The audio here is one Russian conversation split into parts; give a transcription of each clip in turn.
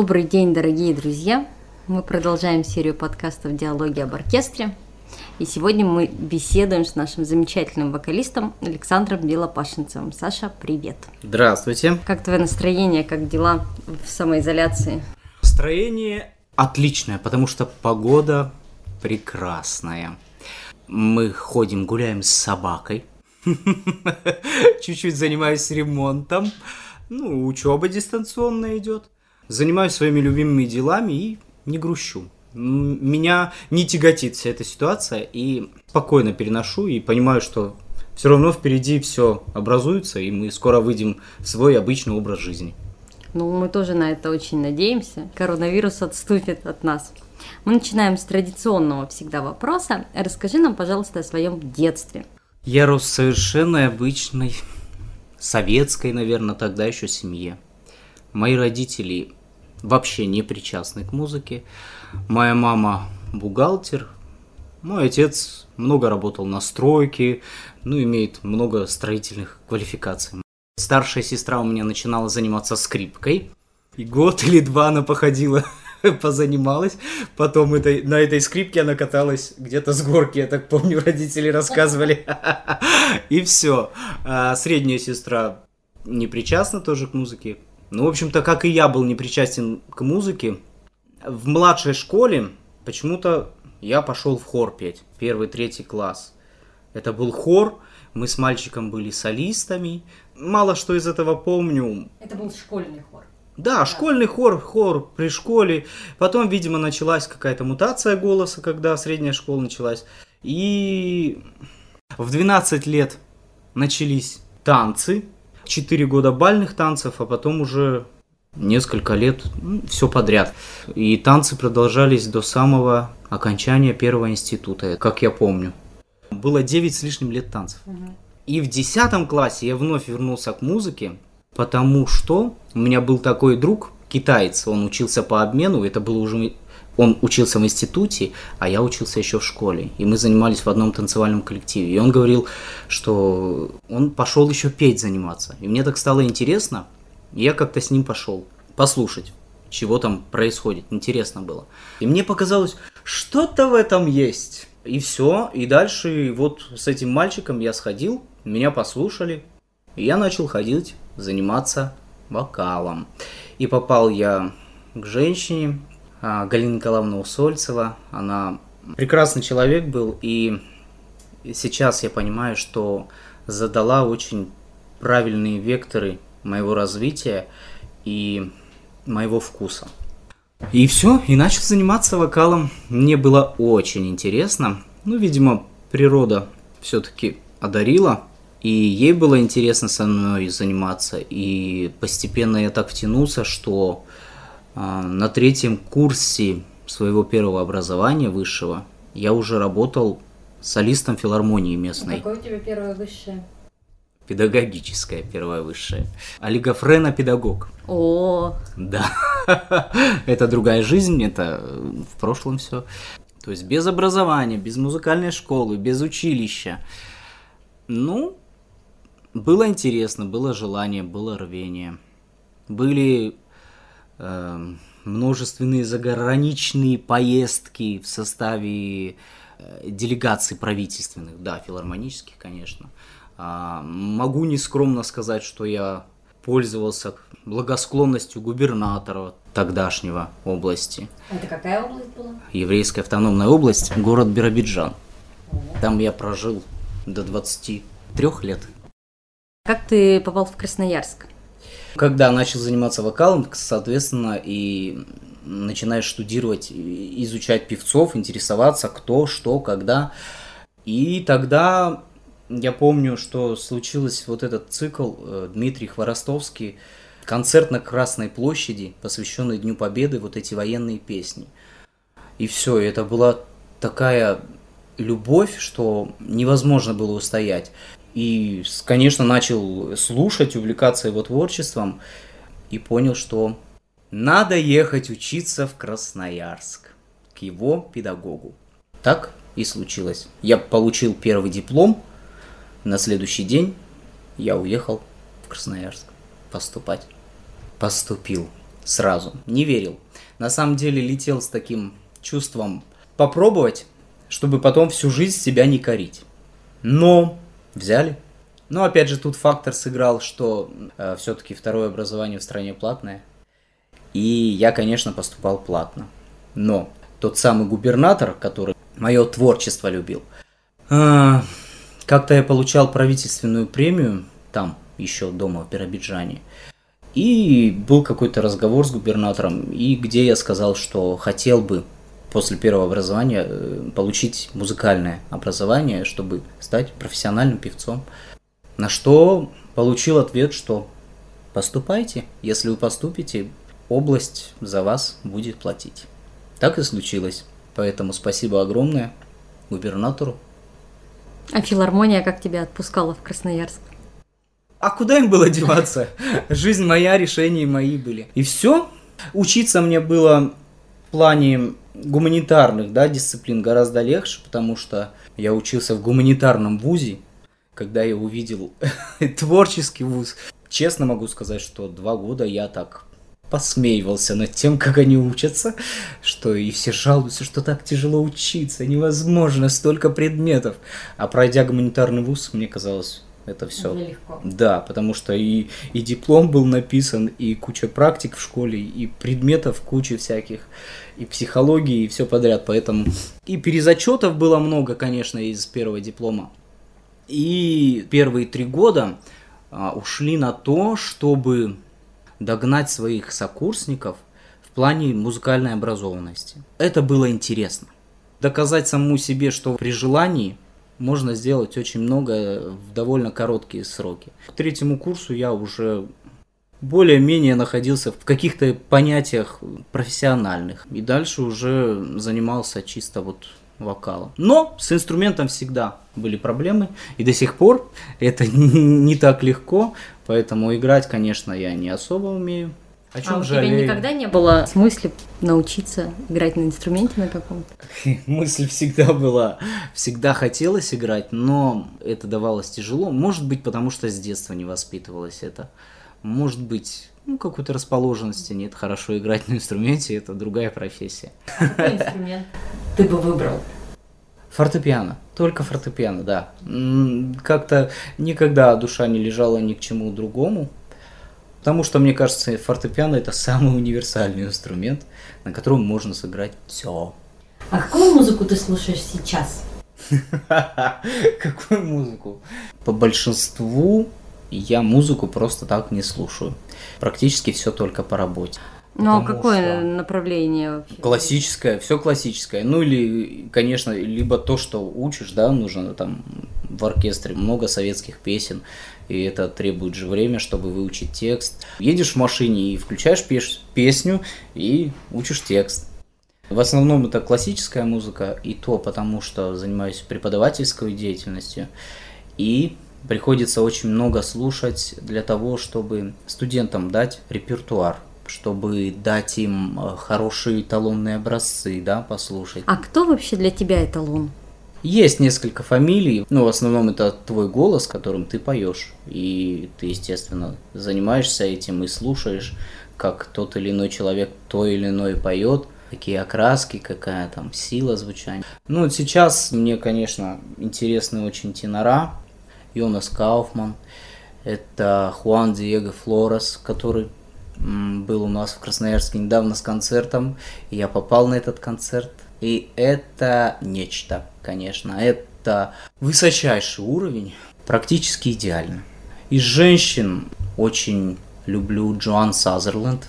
Добрый день, дорогие друзья! Мы продолжаем серию подкастов «Диалоги об оркестре». И сегодня мы беседуем с нашим замечательным вокалистом Александром Белопашинцевым. Саша, привет! Здравствуйте! Как твое настроение, как дела в самоизоляции? Настроение отличное, потому что погода прекрасная. Мы ходим, гуляем с собакой. Чуть-чуть занимаюсь ремонтом. Ну, учеба дистанционно идет. Занимаюсь своими любимыми делами и не грущу. Меня не тяготит вся эта ситуация и спокойно переношу и понимаю, что все равно впереди все образуется, и мы скоро выйдем в свой обычный образ жизни. Ну, мы тоже на это очень надеемся. Коронавирус отступит от нас. Мы начинаем с традиционного всегда вопроса. Расскажи нам, пожалуйста, о своем детстве. Я рос в совершенно обычной, советской, наверное, тогда еще семье. Мои родители вообще не причастны к музыке. Моя мама бухгалтер, мой отец много работал на стройке, ну, имеет много строительных квалификаций. Старшая сестра у меня начинала заниматься скрипкой, и год или два она походила позанималась. Потом этой, на этой скрипке она каталась где-то с горки, я так помню, родители рассказывали. И все. А средняя сестра не причастна тоже к музыке. Ну, в общем-то, как и я был не причастен к музыке, в младшей школе почему-то я пошел в хор петь, первый, третий класс. Это был хор, мы с мальчиком были солистами. Мало что из этого помню. Это был школьный хор. Да, школьный хор, хор при школе. Потом, видимо, началась какая-то мутация голоса, когда средняя школа началась. И в 12 лет начались танцы. 4 года бальных танцев, а потом уже несколько лет ну, все подряд. И танцы продолжались до самого окончания первого института, как я помню. Было 9 с лишним лет танцев. И в 10 классе я вновь вернулся к музыке, потому что у меня был такой друг, китаец, он учился по обмену, это было уже... Он учился в институте, а я учился еще в школе. И мы занимались в одном танцевальном коллективе. И он говорил, что он пошел еще петь заниматься. И мне так стало интересно, и я как-то с ним пошел послушать, чего там происходит. Интересно было. И мне показалось, что-то в этом есть. И все. И дальше вот с этим мальчиком я сходил, меня послушали. И я начал ходить заниматься вокалом. И попал я к женщине, Галина Николаевна Усольцева. Она прекрасный человек был, и сейчас я понимаю, что задала очень правильные векторы моего развития и моего вкуса. И все, и начал заниматься вокалом. Мне было очень интересно. Ну, видимо, природа все-таки одарила и ей было интересно со мной заниматься. И постепенно я так втянулся, что на третьем курсе своего первого образования высшего я уже работал солистом филармонии местной. А какое у тебя первое высшее? Педагогическое первое высшее. Олигофрена педагог. О. Да. это другая жизнь, это в прошлом все. То есть без образования, без музыкальной школы, без училища. Ну, было интересно, было желание, было рвение. Были множественные заграничные поездки в составе э, делегаций правительственных, да, филармонических, конечно. А, могу нескромно сказать, что я пользовался благосклонностью губернатора тогдашнего области. Это какая область была? Еврейская автономная область, город Биробиджан. Там я прожил до 23 лет. Как ты попал в Красноярск? Когда начал заниматься вокалом, соответственно, и начинаешь штудировать, изучать певцов, интересоваться, кто, что, когда. И тогда я помню, что случилось вот этот цикл э, Дмитрий Хворостовский, концерт на Красной площади, посвященный Дню Победы, вот эти военные песни. И все, это была такая любовь, что невозможно было устоять. И, конечно, начал слушать, увлекаться его творчеством и понял, что надо ехать учиться в Красноярск к его педагогу. Так и случилось. Я получил первый диплом, на следующий день я уехал в Красноярск поступать. Поступил сразу, не верил. На самом деле летел с таким чувством попробовать, чтобы потом всю жизнь себя не корить. Но взяли. Но опять же тут фактор сыграл, что э, все-таки второе образование в стране платное. И я, конечно, поступал платно. Но тот самый губернатор, который мое творчество любил, э, как-то я получал правительственную премию там, еще дома в Биробиджане. И был какой-то разговор с губернатором, и где я сказал, что хотел бы после первого образования э, получить музыкальное образование, чтобы стать профессиональным певцом. На что получил ответ, что поступайте, если вы поступите, область за вас будет платить. Так и случилось. Поэтому спасибо огромное губернатору. А филармония как тебя отпускала в Красноярск? А куда им было деваться? Жизнь моя, решения мои были. И все. Учиться мне было плане гуманитарных да, дисциплин гораздо легче, потому что я учился в гуманитарном вузе, когда я увидел творческий вуз. Честно могу сказать, что два года я так посмеивался над тем, как они учатся, что и все жалуются, что так тяжело учиться, невозможно, столько предметов. А пройдя гуманитарный вуз, мне казалось, это все. Легко. Да, потому что и, и диплом был написан, и куча практик в школе, и предметов куча всяких, и психологии, и все подряд. Поэтому и перезачетов было много, конечно, из первого диплома. И первые три года а, ушли на то, чтобы догнать своих сокурсников в плане музыкальной образованности. Это было интересно. Доказать самому себе, что при желании можно сделать очень много в довольно короткие сроки. К третьему курсу я уже более-менее находился в каких-то понятиях профессиональных. И дальше уже занимался чисто вот вокалом. Но с инструментом всегда были проблемы. И до сих пор это не так легко. Поэтому играть, конечно, я не особо умею. О чем а у жалею? тебя никогда не было в смысле научиться играть на инструменте на каком-то? Мысль всегда была, всегда хотелось играть, но это давалось тяжело. Может быть, потому что с детства не воспитывалось это. Может быть, ну, какой-то расположенности нет. Хорошо играть на инструменте – это другая профессия. А какой инструмент ты бы выбрал? Фортепиано. Только фортепиано, да. Как-то никогда душа не лежала ни к чему другому. Потому что, мне кажется, фортепиано это самый универсальный инструмент, на котором можно сыграть все. А какую музыку ты слушаешь сейчас? Какую музыку? По большинству я музыку просто так не слушаю. Практически все только по работе. Ну а какое направление вообще? Классическое, все классическое. Ну или, конечно, либо то, что учишь, да, нужно там в оркестре много советских песен, и это требует же время, чтобы выучить текст. Едешь в машине и включаешь песню и учишь текст. В основном это классическая музыка, и то потому, что занимаюсь преподавательской деятельностью, и приходится очень много слушать для того, чтобы студентам дать репертуар чтобы дать им э, хорошие эталонные образцы, да, послушать. А кто вообще для тебя эталон? Есть несколько фамилий, но в основном это твой голос, которым ты поешь. И ты, естественно, занимаешься этим и слушаешь, как тот или иной человек то или иное поет, какие окраски, какая там сила звучания. Ну, вот сейчас мне, конечно, интересны очень тенора. Йонас Кауфман, это Хуан Диего Флорес, который был у нас в Красноярске недавно с концертом, и я попал на этот концерт. И это нечто, конечно, это высочайший уровень, практически идеально. Из женщин очень люблю Джоан Сазерленд,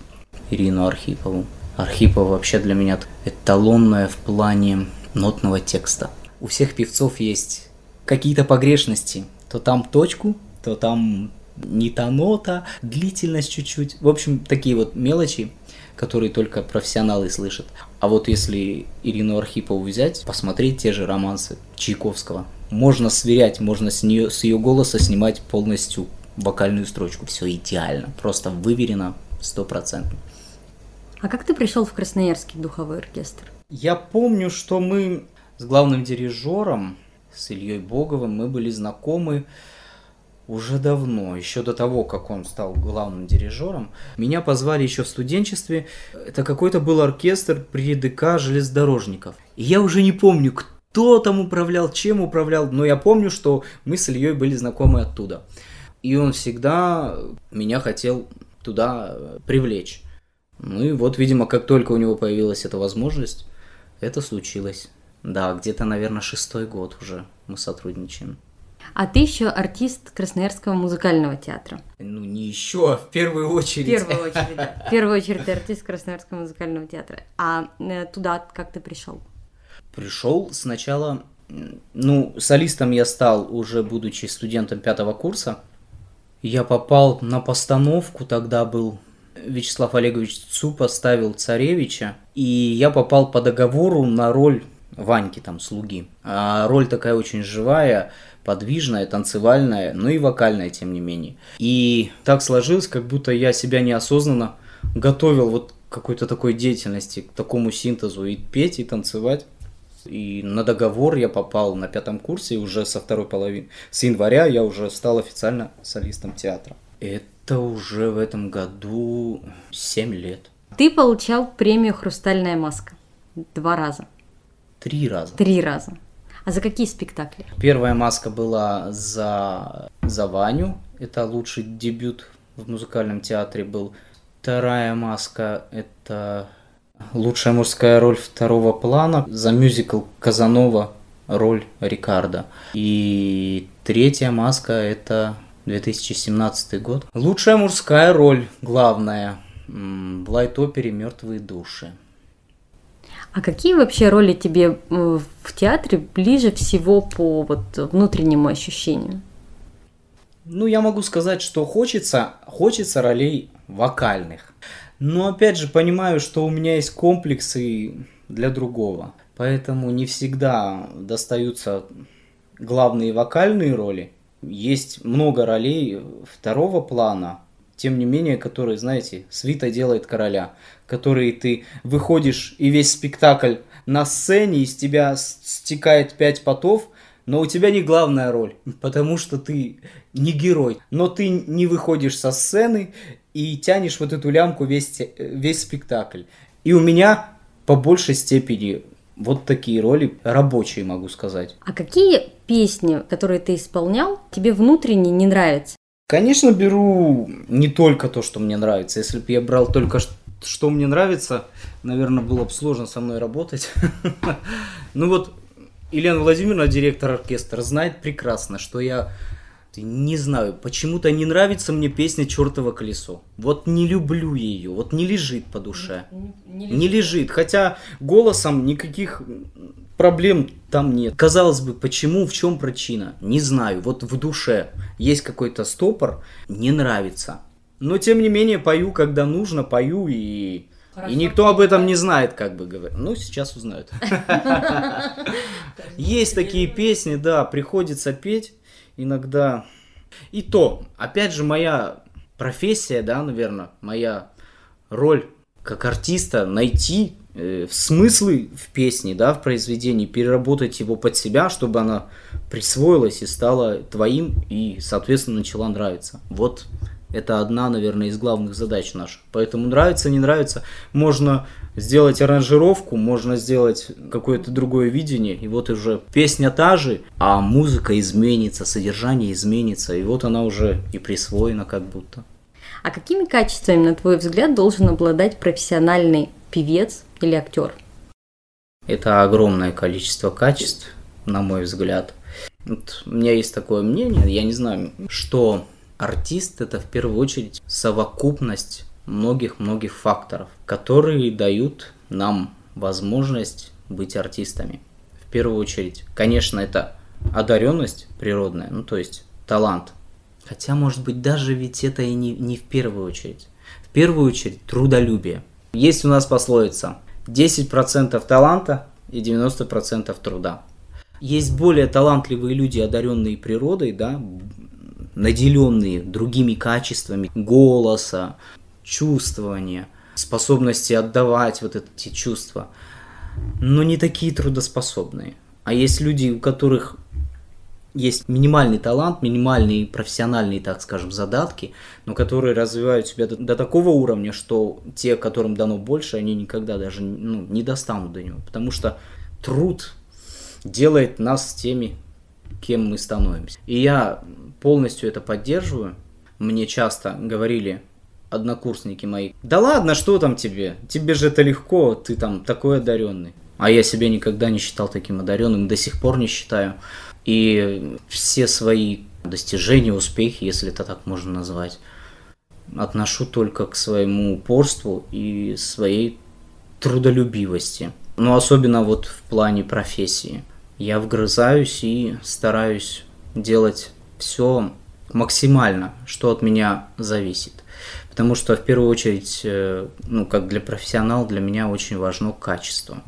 Ирину Архипову. Архипова вообще для меня эталонная в плане нотного текста. У всех певцов есть какие-то погрешности. То там точку, то там не та нота, длительность чуть-чуть. В общем, такие вот мелочи, которые только профессионалы слышат. А вот если Ирину Архипову взять, посмотреть те же романсы Чайковского, можно сверять, можно с, нее, с ее голоса снимать полностью вокальную строчку. Все идеально, просто выверено стопроцентно. А как ты пришел в Красноярский духовой оркестр? Я помню, что мы с главным дирижером, с Ильей Боговым, мы были знакомы уже давно, еще до того, как он стал главным дирижером, меня позвали еще в студенчестве. Это какой-то был оркестр при ДК железнодорожников. И я уже не помню, кто там управлял, чем управлял, но я помню, что мы с Ильей были знакомы оттуда. И он всегда меня хотел туда привлечь. Ну и вот, видимо, как только у него появилась эта возможность, это случилось. Да, где-то, наверное, шестой год уже мы сотрудничаем. А ты еще артист Красноярского музыкального театра. Ну, не еще, а в первую очередь. В первую очередь, да. В первую очередь ты артист Красноярского музыкального театра. А э, туда как ты пришел? Пришел сначала, ну, солистом я стал уже будучи студентом пятого курса. Я попал на постановку, тогда был Вячеслав Олегович Цу поставил царевича, и я попал по договору на роль Ваньки, там, слуги. А роль такая очень живая, подвижная, танцевальная, но и вокальная, тем не менее. И так сложилось, как будто я себя неосознанно готовил вот к какой-то такой деятельности, к такому синтезу, и петь, и танцевать. И на договор я попал на пятом курсе, уже со второй половины, с января я уже стал официально солистом театра. Это уже в этом году 7 лет. Ты получал премию «Хрустальная маска» два раза. Три раза. Три раза. А за какие спектакли? Первая маска была за, за Ваню. Это лучший дебют в музыкальном театре был. Вторая маска – это лучшая мужская роль второго плана. За мюзикл Казанова роль Рикардо. И третья маска – это 2017 год. Лучшая мужская роль, главная, в лайт-опере «Мертвые души». А какие вообще роли тебе э, в театре ближе всего по вот внутреннему ощущению? Ну, я могу сказать, что хочется, хочется ролей вокальных. Но опять же понимаю, что у меня есть комплексы для другого. Поэтому не всегда достаются главные вокальные роли. Есть много ролей второго плана, тем не менее, которые, знаете, свита делает короля, которые ты выходишь и весь спектакль на сцене, из тебя стекает пять потов, но у тебя не главная роль, потому что ты не герой, но ты не выходишь со сцены и тянешь вот эту лямку весь, весь спектакль. И у меня по большей степени вот такие роли рабочие, могу сказать. А какие песни, которые ты исполнял, тебе внутренне не нравятся? Конечно, беру не только то, что мне нравится. Если бы я брал только что мне нравится, наверное, было бы сложно со мной работать. Ну вот, Елена Владимировна, директор оркестра, знает прекрасно, что я не знаю, почему-то не нравится мне песня «Чертово колесо». Вот не люблю ее, вот не лежит по душе. Не, не, лежит. не лежит. Хотя голосом никаких проблем там нет. Казалось бы, почему, в чем причина? Не знаю. Вот в душе есть какой-то стопор, не нравится. Но тем не менее пою, когда нужно, пою и... Хорошо. И никто об этом не знает, как бы говорят. Ну, сейчас узнают. Есть такие песни, да, приходится петь иногда. И то, опять же, моя профессия, да, наверное, моя роль как артиста найти э, смыслы в песне, да, в произведении, переработать его под себя, чтобы она присвоилась и стала твоим и, соответственно, начала нравиться. Вот это одна, наверное, из главных задач наших. Поэтому нравится, не нравится, можно сделать аранжировку, можно сделать какое-то другое видение, и вот уже песня та же, а музыка изменится, содержание изменится, и вот она уже и присвоена как будто. А какими качествами, на твой взгляд, должен обладать профессиональный певец или актер? Это огромное количество качеств, на мой взгляд. Вот у меня есть такое мнение, я не знаю, что артист это в первую очередь совокупность многих-многих факторов, которые дают нам возможность быть артистами. В первую очередь, конечно, это одаренность природная, ну то есть талант. Хотя, может быть, даже ведь это и не, не в первую очередь. В первую очередь трудолюбие. Есть у нас пословица 10% таланта и 90% труда. Есть более талантливые люди, одаренные природой, да, наделенные другими качествами голоса, чувствования, способности отдавать вот эти чувства, но не такие трудоспособные. А есть люди, у которых есть минимальный талант, минимальные профессиональные, так скажем, задатки, но которые развивают себя до, до такого уровня, что те, которым дано больше, они никогда даже ну, не достанут до него. Потому что труд делает нас теми, кем мы становимся. И я полностью это поддерживаю. Мне часто говорили однокурсники мои, да ладно, что там тебе? Тебе же это легко, ты там такой одаренный. А я себя никогда не считал таким одаренным, до сих пор не считаю. И все свои достижения, успехи, если это так можно назвать, отношу только к своему упорству и своей трудолюбивости. Но особенно вот в плане профессии. Я вгрызаюсь и стараюсь делать все максимально, что от меня зависит. Потому что в первую очередь, э, ну, как для профессионала, для меня очень важно качество.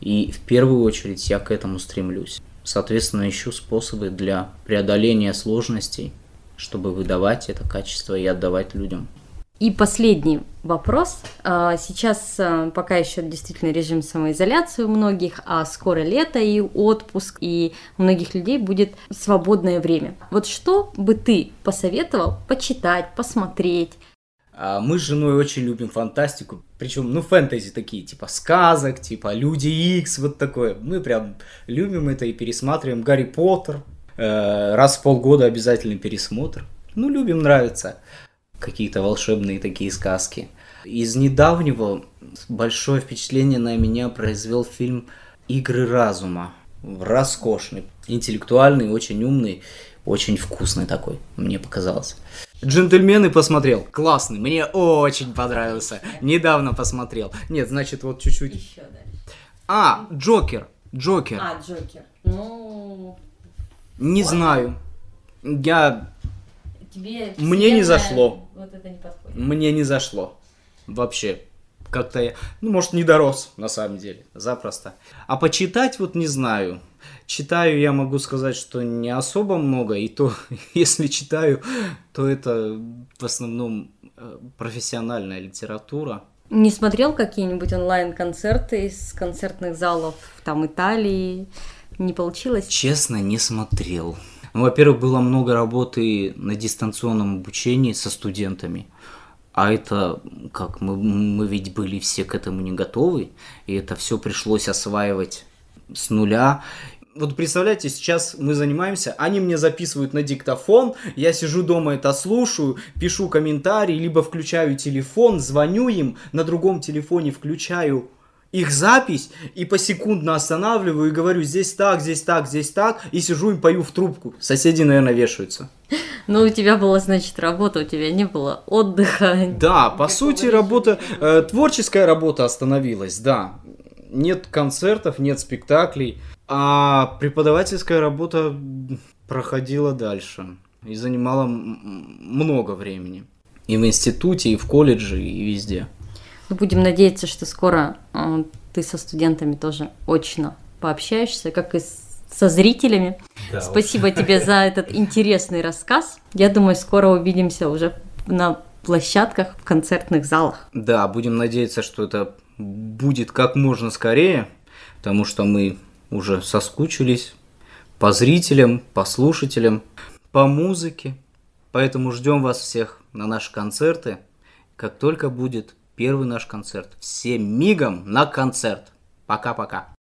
И в первую очередь я к этому стремлюсь. Соответственно, ищу способы для преодоления сложностей, чтобы выдавать это качество и отдавать людям. И последний вопрос. А, сейчас а, пока еще действительно режим самоизоляции у многих, а скоро лето и отпуск, и у многих людей будет свободное время. Вот что бы ты посоветовал почитать, посмотреть, а мы с женой очень любим фантастику, причем, ну, фэнтези такие, типа сказок, типа Люди Икс, вот такое. Мы прям любим это и пересматриваем. Гарри Поттер, э, раз в полгода обязательный пересмотр. Ну, любим, нравится. Какие-то волшебные такие сказки. Из недавнего большое впечатление на меня произвел фильм «Игры разума». Роскошный, интеллектуальный, очень умный, очень вкусный такой, мне показалось. Джентльмены посмотрел. Классный. Мне очень понравился. Недавно посмотрел. Нет, значит, вот чуть-чуть. Еще дальше. А, Джокер. Джокер. А, Джокер. Ну. Не вот. знаю. Я. Тебе Мне не зашло. Вот это не подходит. Мне не зашло. Вообще. Как-то я. Ну, может, не дорос, на самом деле. Запросто. А почитать вот не знаю. Читаю, я могу сказать, что не особо много, и то, если читаю, то это в основном э, профессиональная литература. Не смотрел какие-нибудь онлайн-концерты из концертных залов там Италии? Не получилось? Честно, не смотрел. Ну, во-первых, было много работы на дистанционном обучении со студентами. А это, как мы, мы ведь были все к этому не готовы, и это все пришлось осваивать с нуля вот представляете, сейчас мы занимаемся, они мне записывают на диктофон, я сижу дома это слушаю, пишу комментарии, либо включаю телефон, звоню им, на другом телефоне включаю их запись и посекундно останавливаю и говорю, здесь так, здесь так, здесь так, и сижу и пою в трубку. Соседи, наверное, вешаются. Ну, у тебя была, значит, работа, у тебя не было отдыха. Да, по сути, работа, э, творческая работа остановилась, да. Нет концертов, нет спектаклей. А преподавательская работа проходила дальше и занимала много времени. И в институте, и в колледже, и везде. Ну, будем надеяться, что скоро э, ты со студентами тоже очно пообщаешься, как и со зрителями. Да, Спасибо вот. тебе за этот интересный рассказ. Я думаю, скоро увидимся уже на площадках, в концертных залах. Да, будем надеяться, что это будет как можно скорее, потому что мы уже соскучились по зрителям, по слушателям, по музыке. Поэтому ждем вас всех на наши концерты. Как только будет первый наш концерт, все мигом на концерт. Пока-пока.